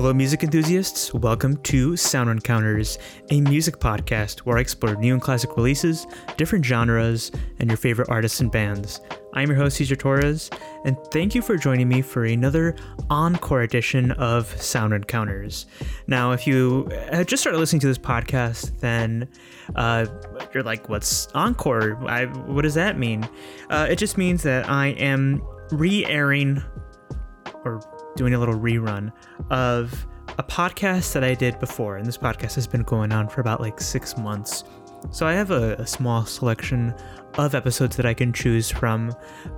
Hello, music enthusiasts. Welcome to Sound Encounters, a music podcast where I explore new and classic releases, different genres, and your favorite artists and bands. I'm your host, Cesar Torres, and thank you for joining me for another encore edition of Sound Encounters. Now, if you just started listening to this podcast, then uh, you're like, what's encore? I, what does that mean? Uh, it just means that I am re airing or doing a little rerun of a podcast that I did before. And this podcast has been going on for about like six months. So I have a, a small selection of episodes that I can choose from,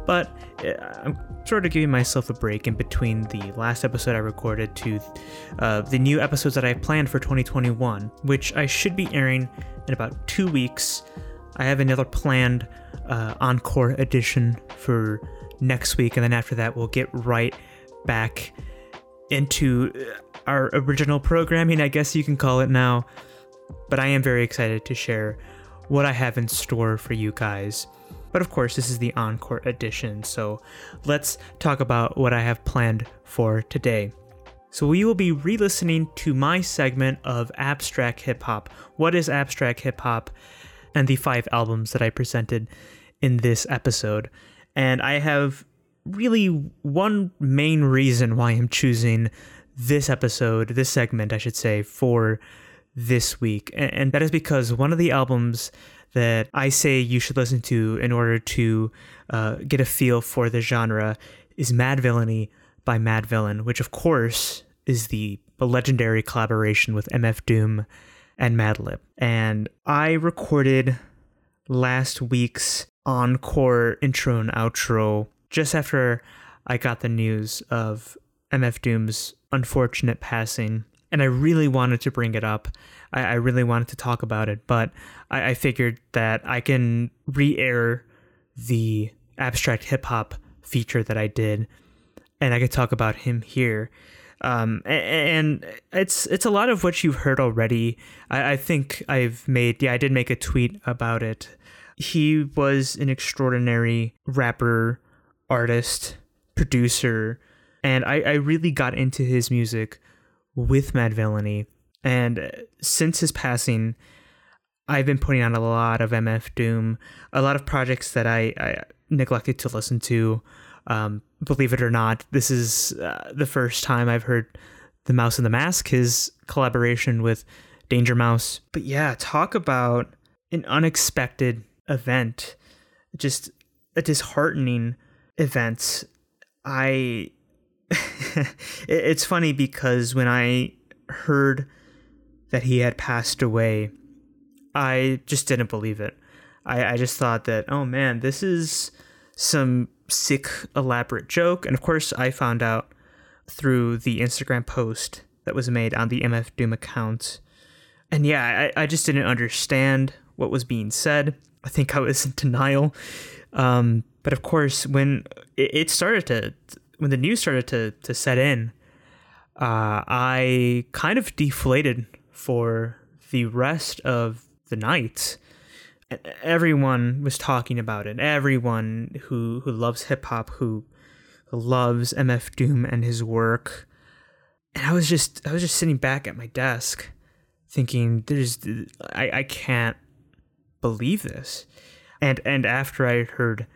but uh, I'm sort of giving myself a break in between the last episode I recorded to uh, the new episodes that I planned for 2021, which I should be airing in about two weeks. I have another planned uh, encore edition for next week, and then after that, we'll get right back into uh, our original programming, I guess you can call it now. But I am very excited to share what I have in store for you guys. But of course, this is the Encore edition, so let's talk about what I have planned for today. So, we will be re listening to my segment of abstract hip hop. What is abstract hip hop? And the five albums that I presented in this episode. And I have really one main reason why I'm choosing this episode, this segment, I should say, for this week. And that is because one of the albums that I say you should listen to in order to uh, get a feel for the genre is Madvillainy by Madvillain, which of course is the legendary collaboration with MF Doom and Madlib. And I recorded last week's encore intro and outro just after I got the news of MF Doom's unfortunate passing, and I really wanted to bring it up. I, I really wanted to talk about it, but I, I figured that I can re air the abstract hip hop feature that I did, and I could talk about him here. Um, and it's it's a lot of what you've heard already. I, I think I've made yeah I did make a tweet about it. He was an extraordinary rapper artist, producer, and I, I really got into his music with Madvillainy. And since his passing, I've been putting on a lot of MF Doom, a lot of projects that I, I neglected to listen to. Um, believe it or not, this is uh, the first time I've heard The Mouse and the Mask, his collaboration with Danger Mouse. But yeah, talk about an unexpected event, just a disheartening events, I it's funny because when I heard that he had passed away, I just didn't believe it. I, I just thought that, oh man, this is some sick, elaborate joke. And of course, I found out through the Instagram post that was made on the MF Doom account. And yeah, I, I just didn't understand what was being said. I think I was in denial. Um, but of course, when it started to, when the news started to to set in, uh, I kind of deflated for the rest of the night. Everyone was talking about it. Everyone who who loves hip hop, who, loves MF Doom and his work, and I was just I was just sitting back at my desk, thinking, "There's I I can't believe this," and and after I heard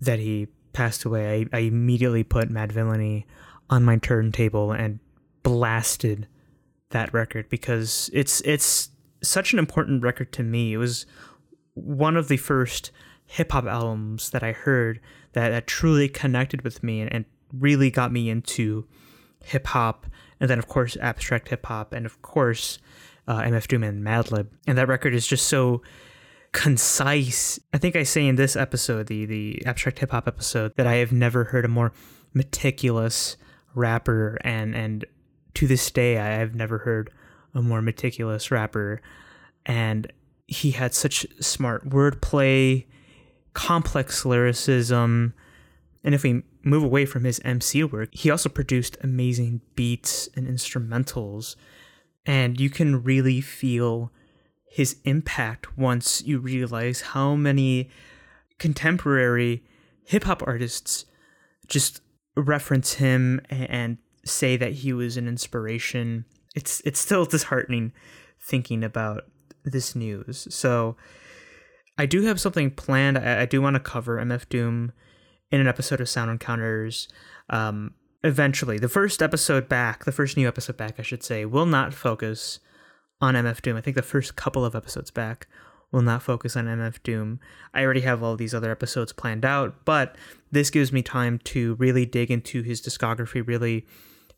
that he passed away, I, I immediately put Madvillainy on my turntable and blasted that record because it's it's such an important record to me. It was one of the first hip hop albums that I heard that, that truly connected with me and, and really got me into hip hop, and then of course abstract hip hop, and of course uh, MF Doom and Madlib. And that record is just so concise. I think I say in this episode, the the abstract hip hop episode, that I have never heard a more meticulous rapper, and and to this day, I have never heard a more meticulous rapper, and he had such smart wordplay, complex lyricism, and if we move away from his MC work, he also produced amazing beats and instrumentals, and you can really feel his impact once you realize how many contemporary hip hop artists just reference him and say that he was an inspiration, it's it's still disheartening thinking about this news. So I do have something planned. I, I do want to cover MF Doom in an episode of Sound Encounters. Um, eventually, the first episode back, the first new episode back, I should say, will not focus on MF Doom. I think the first couple of episodes back will not focus on MF Doom. I already have all these other episodes planned out, but this gives me time to really dig into his discography, really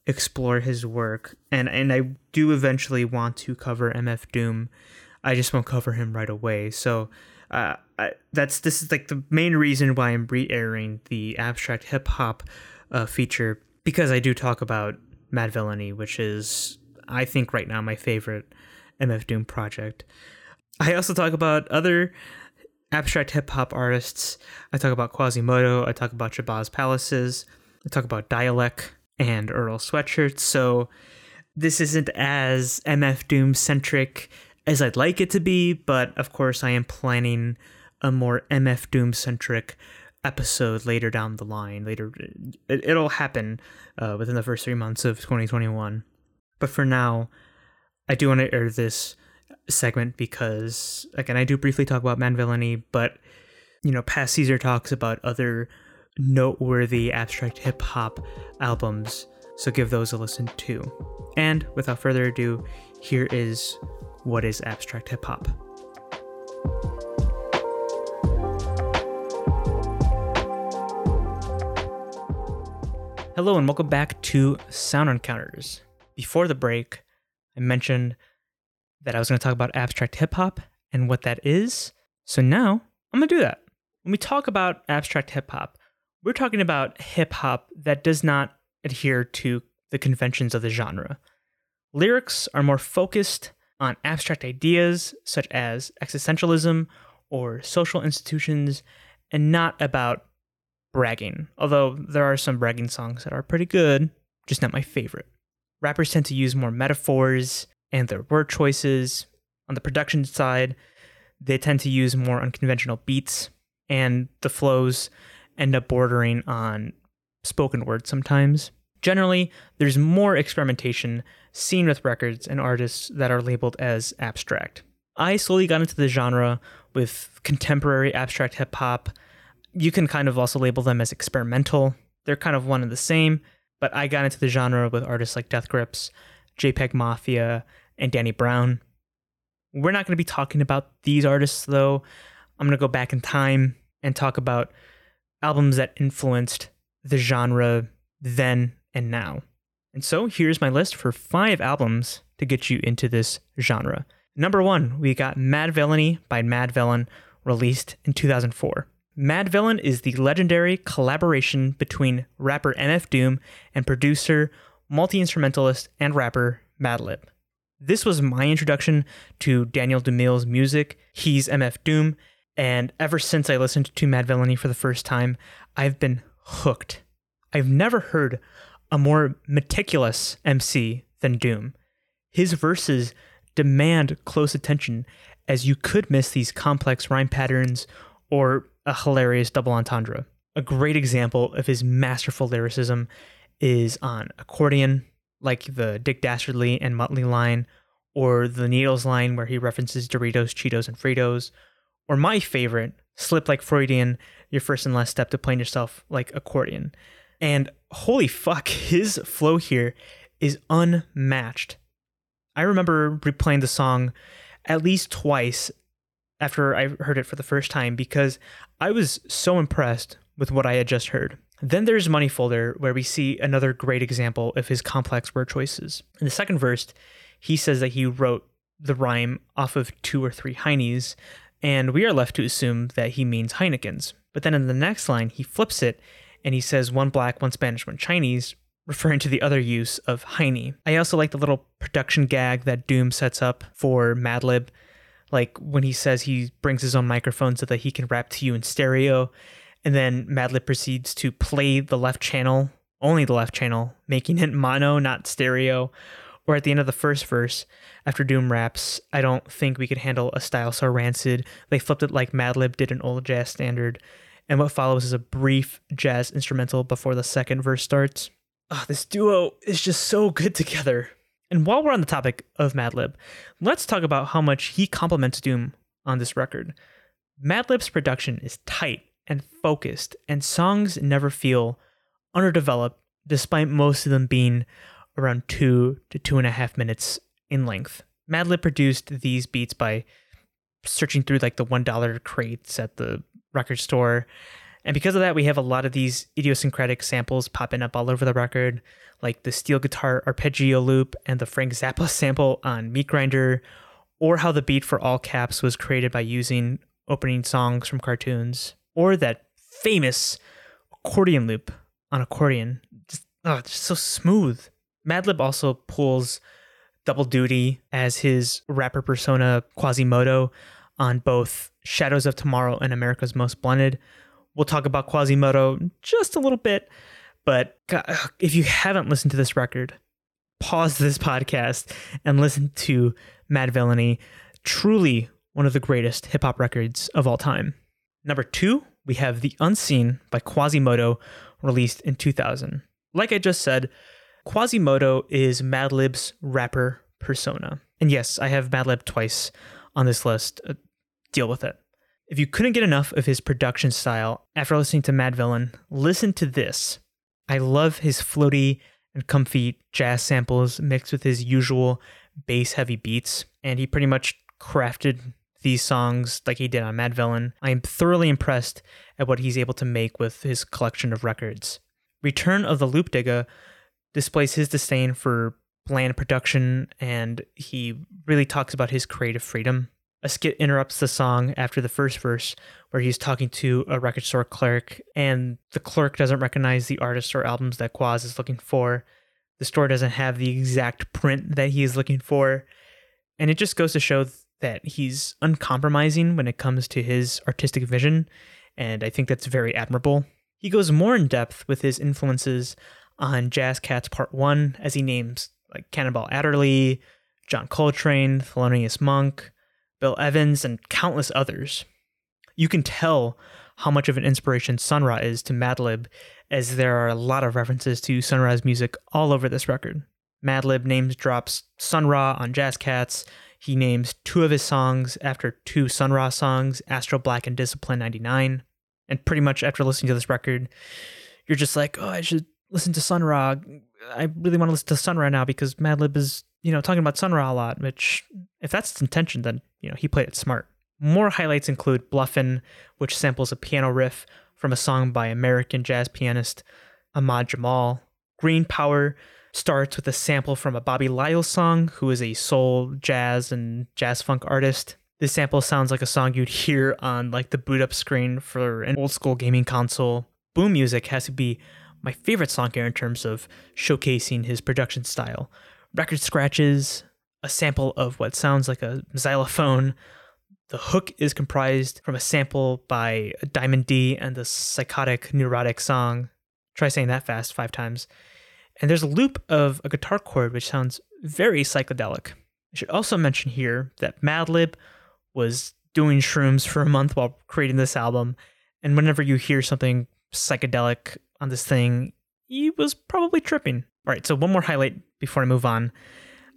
explore his work, and and I do eventually want to cover MF Doom. I just won't cover him right away. So uh, I, that's this is like the main reason why I'm re-airing the abstract hip hop uh, feature because I do talk about Madvillainy, which is I think right now my favorite MF Doom project. I also talk about other abstract hip hop artists. I talk about Quasimoto. I talk about Shabazz Palaces. I talk about Dälek and Earl Sweatshirts. So this isn't as MF Doom centric as I'd like it to be, but of course, I am planning a more MF Doom centric episode later down the line. Later, it, will happen uh, within the first three months of 2021. But for now, I do want to air this segment because, again, I do briefly talk about Madvillainy, but you know, past Cesar talks about other noteworthy abstract hip hop albums, so give those a listen too. And without further ado, here is what is abstract hip hop. Hello, and welcome back to Sound Encounters. Before the break, I mentioned that I was going to talk about abstract hip hop and what that is. So now I'm going to do that. When we talk about abstract hip hop, we're talking about hip hop that does not adhere to the conventions of the genre. Lyrics are more focused on abstract ideas such as existentialism or social institutions and not about bragging, although there are some bragging songs that are pretty good, just not my favorite. Rappers tend to use more metaphors and their word choices. On the production side, they tend to use more unconventional beats, and the flows end up bordering on spoken word sometimes. Generally, there's more experimentation seen with records and artists that are labeled as abstract. I slowly got into the genre with contemporary abstract hip hop. You can kind of also label them as experimental. They're kind of one and the same, but I got into the genre with artists like Death Grips, JPEG Mafia, and Danny Brown. We're not going to be talking about these artists though. I'm going to go back in time and talk about albums that influenced the genre then and now. And so here's my list for five albums to get you into this genre. Number one, we got Madvillainy by Madvillain, released in 2004. Madvillain is the legendary collaboration between rapper MF Doom and producer, multi instrumentalist, and rapper Madlib. This was my introduction to Daniel Dumile's music. He's MF Doom, and ever since I listened to Madvillainy for the first time, I've been hooked. I've never heard a more meticulous MC than Doom. His verses demand close attention, as you could miss these complex rhyme patterns or a hilarious double entendre. A great example of his masterful lyricism is on accordion, like the Dick Dastardly and Muttley line, or the Needles line where he references Doritos, Cheetos, and Fritos, or my favorite, slip like Freudian, your first and last step to playing yourself like accordion. And holy fuck, his flow here is unmatched. I remember replaying the song at least twice after I heard it for the first time because I was so impressed with what I had just heard. Then there's Money Folder, where we see another great example of his complex word choices. In the second verse, he says that he wrote the rhyme off of two or three Heinies, and we are left to assume that he means Heinekens. But then in the next line, he flips it and he says one black, one Spanish, one Chinese, referring to the other use of Heine. I also like the little production gag that Doom sets up for Madlib, like when he says he brings his own microphone so that he can rap to you in stereo, and then Madlib proceeds to play the left channel, only the left channel, making it mono, not stereo, or at the end of the first verse, after Doom raps, I don't think we could handle a style so rancid. They flipped it like Madlib did an old jazz standard. And what follows is a brief jazz instrumental before the second verse starts. oh, this duo is just so good together. And while we're on the topic of Madlib, let's talk about how much he complements Doom on this record. Madlib's production is tight and focused, and songs never feel underdeveloped, despite most of them being around two to two and a half minutes in length. Madlib produced these beats by searching through like the one dollar crates at the record store. And because of that, we have a lot of these idiosyncratic samples popping up all over the record, like the steel guitar arpeggio loop and the Frank Zappa sample on Meat Grinder, or how the beat for all caps was created by using opening songs from cartoons, or that famous accordion loop on accordion. Just, oh, just so smooth. Madlib also pulls double duty as his rapper persona Quasimoto on both Shadows of Tomorrow and America's Most Blunted. We'll talk about Quasimoto just a little bit, but if you haven't listened to this record, pause this podcast and listen to Madvillainy. Truly one of the greatest hip hop records of all time. Number two, we have The Unseen by Quasimoto, released in 2000. Like I just said, Quasimoto is Madlib's rapper persona. And yes, I have Madlib twice on this list. Uh, deal with it. If you couldn't get enough of his production style after listening to Madvillain, listen to this. I love his floaty and comfy jazz samples mixed with his usual bass heavy beats, and he pretty much crafted these songs like he did on Madvillain. I am thoroughly impressed at what he's able to make with his collection of records. Return of the Loop Digger displays his disdain for bland production and he really talks about his creative freedom. A skit interrupts the song after the first verse where he's talking to a record store clerk and the clerk doesn't recognize the artists or albums that Quaz is looking for. The store doesn't have the exact print that he is looking for. And it just goes to show that he's uncompromising when it comes to his artistic vision. And I think that's very admirable. He goes more in depth with his influences on Jazz Cats Part 1 as he names like Cannonball Adderley, John Coltrane, Thelonious Monk, Bill Evans, and countless others. You can tell how much of an inspiration Sun Ra is to Madlib, as there are a lot of references to Sun Ra's music all over this record. Madlib names drops Sun Ra on Jazz Cats. He names two of his songs after two Sun Ra songs, Astro Black and Discipline 99. And pretty much after listening to this record, you're just like, oh, I should listen to Sun Ra. I really want to listen to Sun Ra now because Madlib is, you know, talking about Sun Ra a lot, which if that's its intention, then, you know, he played it smart. More highlights include Bluffin', which samples a piano riff from a song by American jazz pianist Ahmad Jamal. Green Power starts with a sample from a Bobby Lyle song, who is a soul, jazz, and jazz funk artist. This sample sounds like a song you'd hear on like the boot up screen for an old school gaming console. Boom music has to be my favorite song here in terms of showcasing his production style. Record scratches, a sample of what sounds like a xylophone. The hook is comprised from a sample by Diamond D and the psychotic neurotic song. Try saying that fast five times. And there's a loop of a guitar chord which sounds very psychedelic. I should also mention here that Madlib was doing shrooms for a month while creating this album. And whenever you hear something psychedelic on this thing, he was probably tripping. All right, so one more highlight before I move on.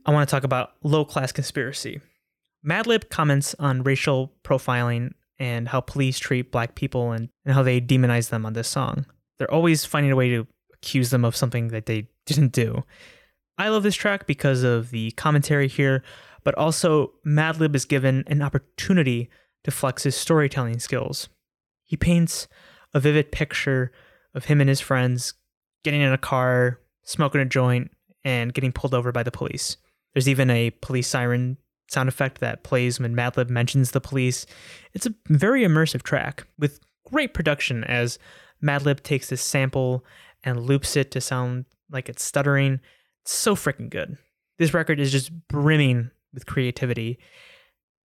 I want to talk about low class conspiracy. Madlib comments on racial profiling and how police treat black people and, and how they demonize them on this song. They're always finding a way to accuse them of something that they didn't do. I love this track because of the commentary here, but also Madlib is given an opportunity to flex his storytelling skills. He paints a vivid picture of him and his friends getting in a car, smoking a joint, and getting pulled over by the police. There's even a police siren sound effect that plays when Madlib mentions the police. It's a very immersive track with great production as Madlib takes this sample and loops it to sound like it's stuttering. It's so freaking good. This record is just brimming with creativity.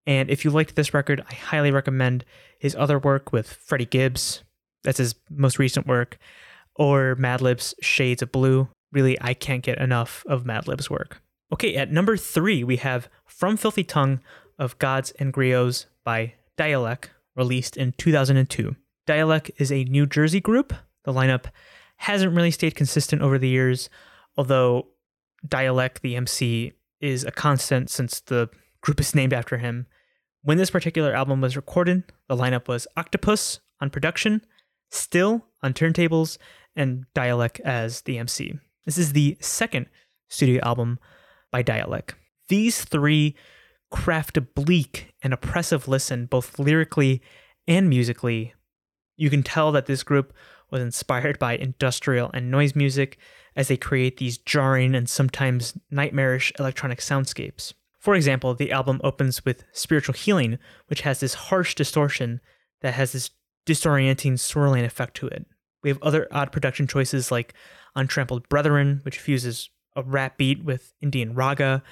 And if you liked this record, I highly recommend his other work with Freddie Gibbs, that's his most recent work, or Madlib's Shades of Blue. Really, I can't get enough of Madlib's work. Okay, at number three, we have From Filthy Tongue of Gods and Griots by Dälek, released in 2002. Dälek is a New Jersey group. The lineup hasn't really stayed consistent over the years, although Dälek, the MC, is a constant since the group is named after him. When this particular album was recorded, the lineup was Oktopus on production, Still on turntables, and Dälek as the MC. This is the second studio album by Dälek. These three craft a bleak and oppressive listen, both lyrically and musically. You can tell that this group was inspired by industrial and noise music as they create these jarring and sometimes nightmarish electronic soundscapes. For example, the album opens with Spiritual Healing, which has this harsh distortion that has this disorienting swirling effect to it. We have other odd production choices like Untrampled Brethren, which fuses a rap beat with Indian raga,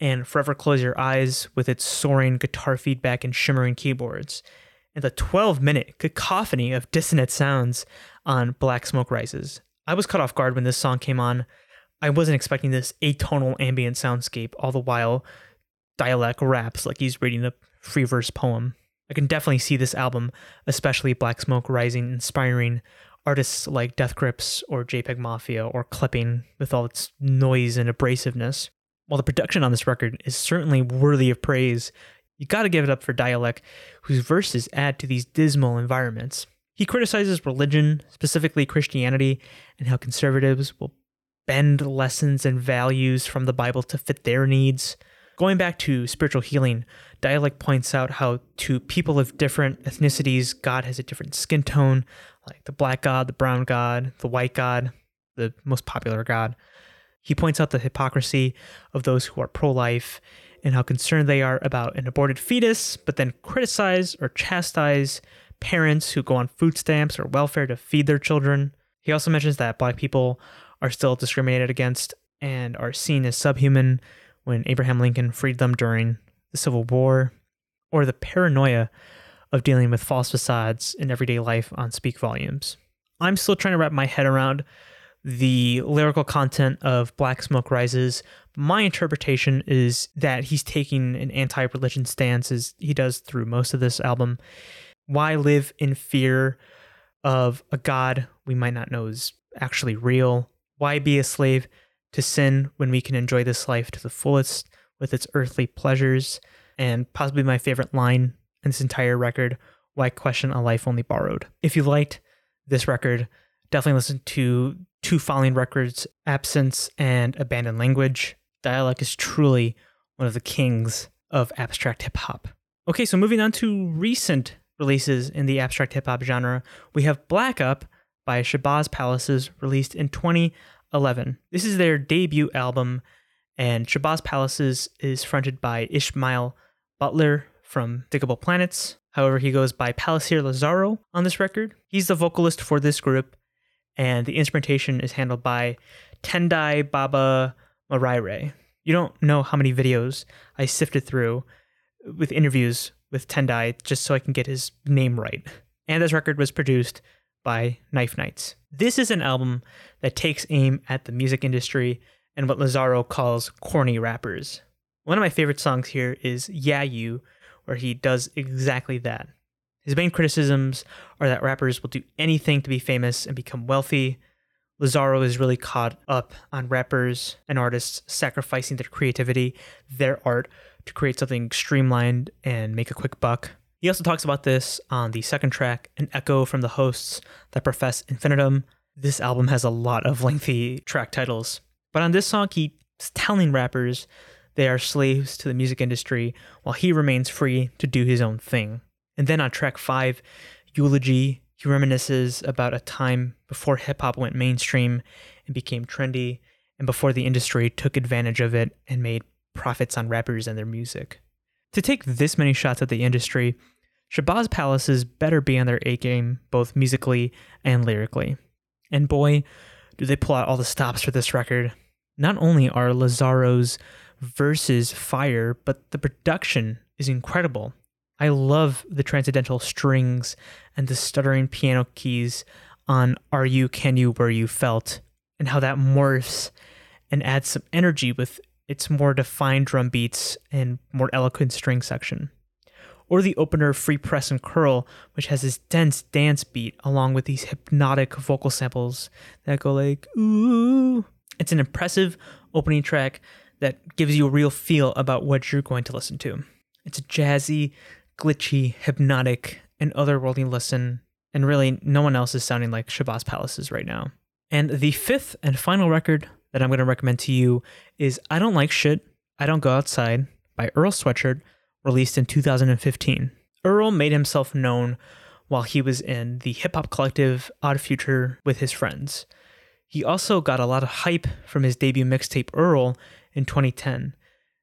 and Forever Close Your Eyes with its soaring guitar feedback and shimmering keyboards, and the 12 minute cacophony of dissonant sounds on Black Smoke Rises. I was caught off guard when this song came on. I wasn't expecting this atonal ambient soundscape, all the while Dälek raps like he's reading a free verse poem. I can definitely see this album, especially Black Smoke Rising, inspiring artists like Death Grips or JPEG Mafia or Clipping with all its noise and abrasiveness. While the production on this record is certainly worthy of praise, you gotta give it up for Dälek, whose verses add to these dismal environments. He criticizes religion, specifically Christianity, and how conservatives will bend lessons and values from the Bible to fit their needs. Going back to spiritual healing, Dälek points out how to people of different ethnicities, God has a different skin tone, like the black God, the brown God, the white God, the most popular God. He points out the hypocrisy of those who are pro life and how concerned they are about an aborted fetus, but then criticize or chastise parents who go on food stamps or welfare to feed their children. He also mentions that black people are still discriminated against and are seen as subhuman when Abraham Lincoln freed them during the Civil War, or the paranoia of dealing with false facades in everyday life on speak volumes. I'm still trying to wrap my head around the lyrical content of Black Smoke Rises. My interpretation is that he's taking an anti religion stance as he does through most of this album. Why live in fear of a God we might not know is actually real? Why be a slave to sin when we can enjoy this life to the fullest with its earthly pleasures? And possibly my favorite line in this entire record why question a life only borrowed. If you liked this record, definitely listen to two following records, Absence and Abandoned Language. Dälek is truly one of the kings of abstract hip hop. Okay, so moving on to recent releases in the abstract hip hop genre, we have Black Up by Shabazz Palaces, released in 2011. This is their debut album, and Shabazz Palaces is fronted by Ishmael Butler from Digable Planets. However, he goes by Palaceer Lazaro on this record. He's the vocalist for this group, and the instrumentation is handled by Tendai Baba Maraire. You don't know how many videos I sifted through with interviews with Tendai just so I can get his name right. And this record was produced by Knife Knights. This is an album that takes aim at the music industry and what Lazaro calls corny rappers. One of my favorite songs here is Yeah You, where he does exactly that. His main criticisms are that rappers will do anything to be famous and become wealthy. Lazaro is really caught up on rappers and artists sacrificing their creativity, their art, to create something streamlined and make a quick buck. He also talks about this on the second track, An Echo from the Hosts that profess infinitum. This album has a lot of lengthy track titles. But on this song, he's telling rappers they are slaves to the music industry while he remains free to do his own thing. And then on track 5, Eulogy, he reminisces about a time before hip hop went mainstream and became trendy, and before the industry took advantage of it and made profits on rappers and their music. To take this many shots at the industry, Shabazz Palaces better be on their A game, both musically and lyrically. And boy, do they pull out all the stops for this record. Not only are Lazaro's verses fire, but the production is incredible. I love the transcendental strings and the stuttering piano keys on Are You, Can You, Where You Felt, and how that morphs and adds some energy with its more defined drum beats and more eloquent string section. or the opener Free Press and Curl, which has this dense dance beat along with these hypnotic vocal samples that go like, ooh. It's an impressive opening track that gives you a real feel about what you're going to listen to. It's a jazzy, glitchy, hypnotic, and otherworldly listen, and really no one else is sounding like Shabazz Palaces right now. And the fifth and final record that I'm going to recommend to you is I Don't Like Shit, I Don't Go Outside by Earl Sweatshirt, released in 2015. Earl made himself known while he was in the hip hop collective Odd Future with his friends. He also got a lot of hype from his debut mixtape Earl in 2010.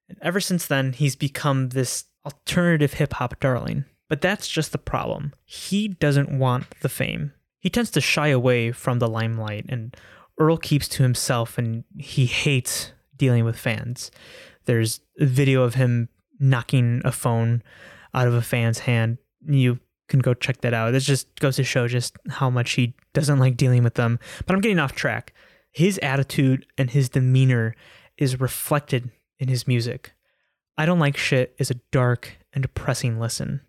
And ever since then, he's become this alternative hip hop darling. But that's just the problem. He doesn't want the fame. He tends to shy away from the limelight, and Earl keeps to himself and he hates dealing with fans. There's a video of him knocking a phone out of a fan's hand. You can go check that out. This just goes to show just how much he doesn't like dealing with them. But I'm getting off track. His attitude and his demeanor is reflected in his music. I Don't Like Shit is a dark and depressing listen.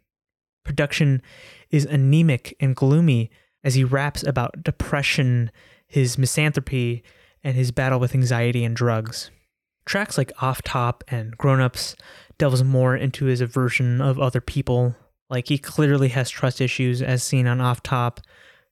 Production is anemic and gloomy as he raps about depression, his misanthropy, and his battle with anxiety and drugs. Tracks like Off Top and Grown Ups delves more into his aversion of other people. Like he clearly has trust issues, as seen on Off Top.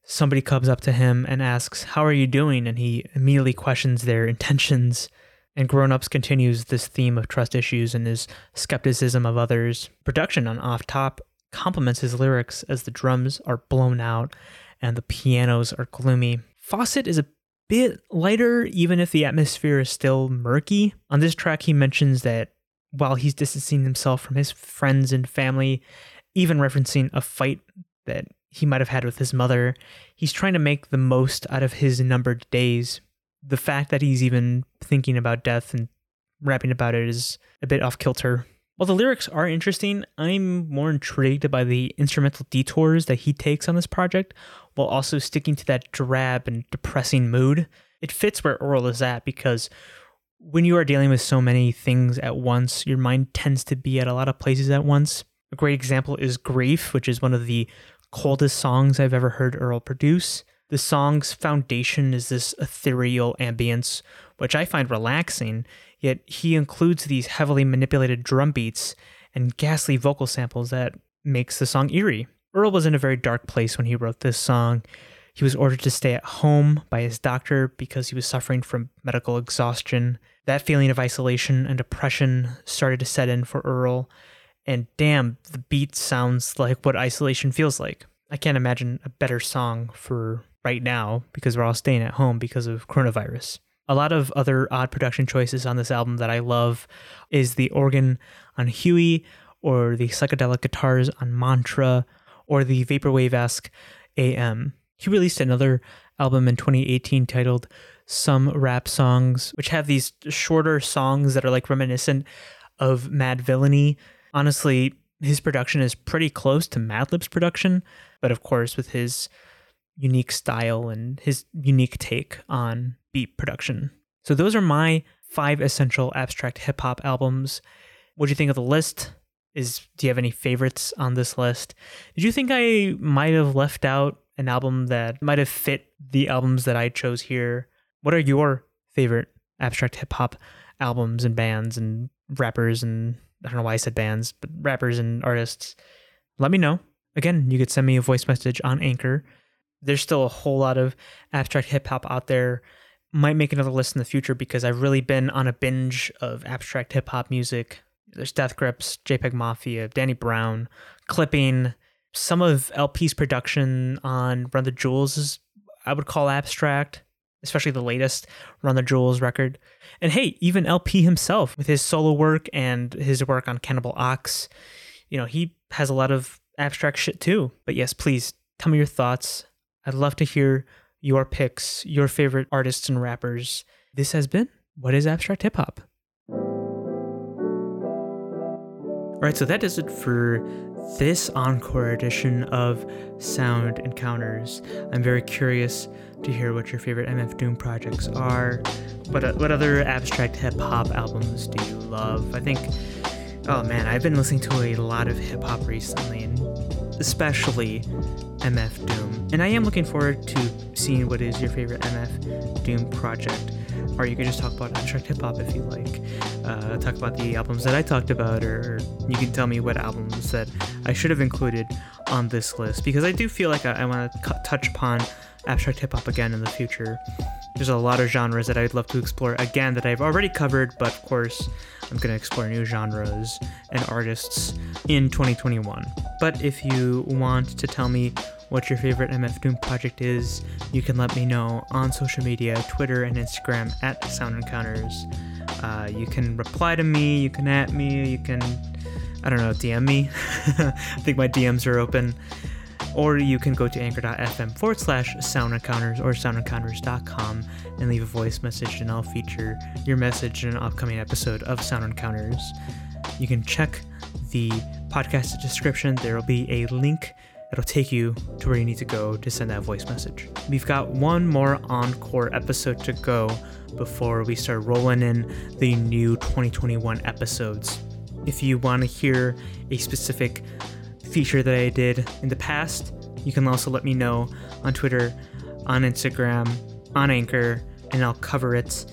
Somebody comes up to him and asks, How are you doing? And he immediately questions their intentions. And Grown Ups continues this theme of trust issues and his skepticism of others. Production on Off Top complements his lyrics as the drums are blown out and the pianos are gloomy. Faucet is a bit lighter, even if the atmosphere is still murky. On this track, he mentions that while he's distancing himself from his friends and family, even referencing a fight that he might have had with his mother, he's trying to make the most out of his numbered days. The fact that he's even thinking about death and rapping about it is a bit off kilter. While the lyrics are interesting, I'm more intrigued by the instrumental detours that he takes on this project, while also sticking to that drab and depressing mood. It fits where Earl is at because when you are dealing with so many things at once, your mind tends to be at a lot of places at once. A great example is Grief, which is one of the coldest songs I've ever heard Earl produce. The song's foundation is this ethereal ambience, which I find relaxing, yet he includes these heavily manipulated drum beats and ghastly vocal samples that makes the song eerie. Earl was in a very dark place when he wrote this song. He was ordered to stay at home by his doctor because he was suffering from medical exhaustion. That feeling of isolation and depression started to set in for Earl, and damn, the beat sounds like what isolation feels like. I can't imagine a better song for right now because we're all staying at home because of coronavirus. A lot of other odd production choices on this album that I love is the organ on Huey, or the psychedelic guitars on Mantra, or the vaporwave esque AM. He released another album in 2018 titled Some Rap Songs, which have these shorter songs that are like reminiscent of Madvillainy. Honestly, his production is pretty close to Madlib's production, but of course, with his unique style and his unique take on beat production. So, those are my five essential abstract hip hop albums. What do you think of the list? Is do you have any favorites on this list? Did you think I might have left out an album that might have fit the albums that I chose here? What are your favorite abstract hip hop albums and bands and rappers and I don't know why I said bands, but rappers and artists? Let me know. Again, you could send me a voice message on Anchor. There's still a whole lot of abstract hip hop out there. Might make another list in the future because I've really been on a binge of abstract hip hop music there's Death Grips, JPEG Mafia, Danny Brown, Clipping. Some of El-P's production on Run the Jewels is, I would call abstract, especially the latest Run the Jewels record. And hey, even El-P himself with his solo work and his work on Cannibal Ox, you know, he has a lot of abstract shit too. But yes, please tell me your thoughts. I'd love to hear your picks, your favorite artists and rappers. This has been What is Abstract Hip Hop? All right, so that does it for this encore edition of Sound Encounters. I'm very curious to hear what your favorite MF Doom projects are. What what other abstract hip hop albums do you love? I think Oh man, I've been listening to a lot of hip hop recently, and especially MF Doom. And I am looking forward to seeing what is your favorite MF Doom project. Or you could just talk about abstract hip hop if you like. Uh, talk about the albums that I talked about, or you can tell me what albums that I should have included on this list because I do feel like I, I want to touch upon abstract hip hop again in the future. There's a lot of genres that I'd love to explore again that I've already covered, but of course, I'm going to explore new genres and artists in 2021. But if you want to tell me what your favorite MF Doom project is, you can let me know on social media Twitter and Instagram at Sound Encounters. Uh, you can reply to me, you can at me, you can, I don't know, DM me. I think my DMs are open or you can go to anchor.fm forward slash sound encounters or soundencounters.com and leave a voice message and I'll feature your message in an upcoming episode of Sound Encounters. You can check the podcast description. There will be a link that'll take you to where you need to go to send that voice message. We've got one more encore episode to go before we start rolling in the new 2021 episodes. If you want to hear a specific feature that I did in the past, you can also let me know on Twitter, on Instagram, on Anchor, and I'll cover it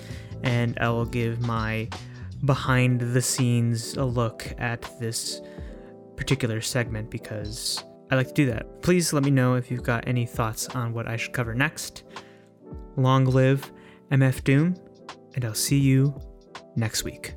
and I will give my behind the scenes a look at this particular segment because I like to do that. Please let me know if you've got any thoughts on what I should cover next. Long live MF Doom, and I'll see you next week.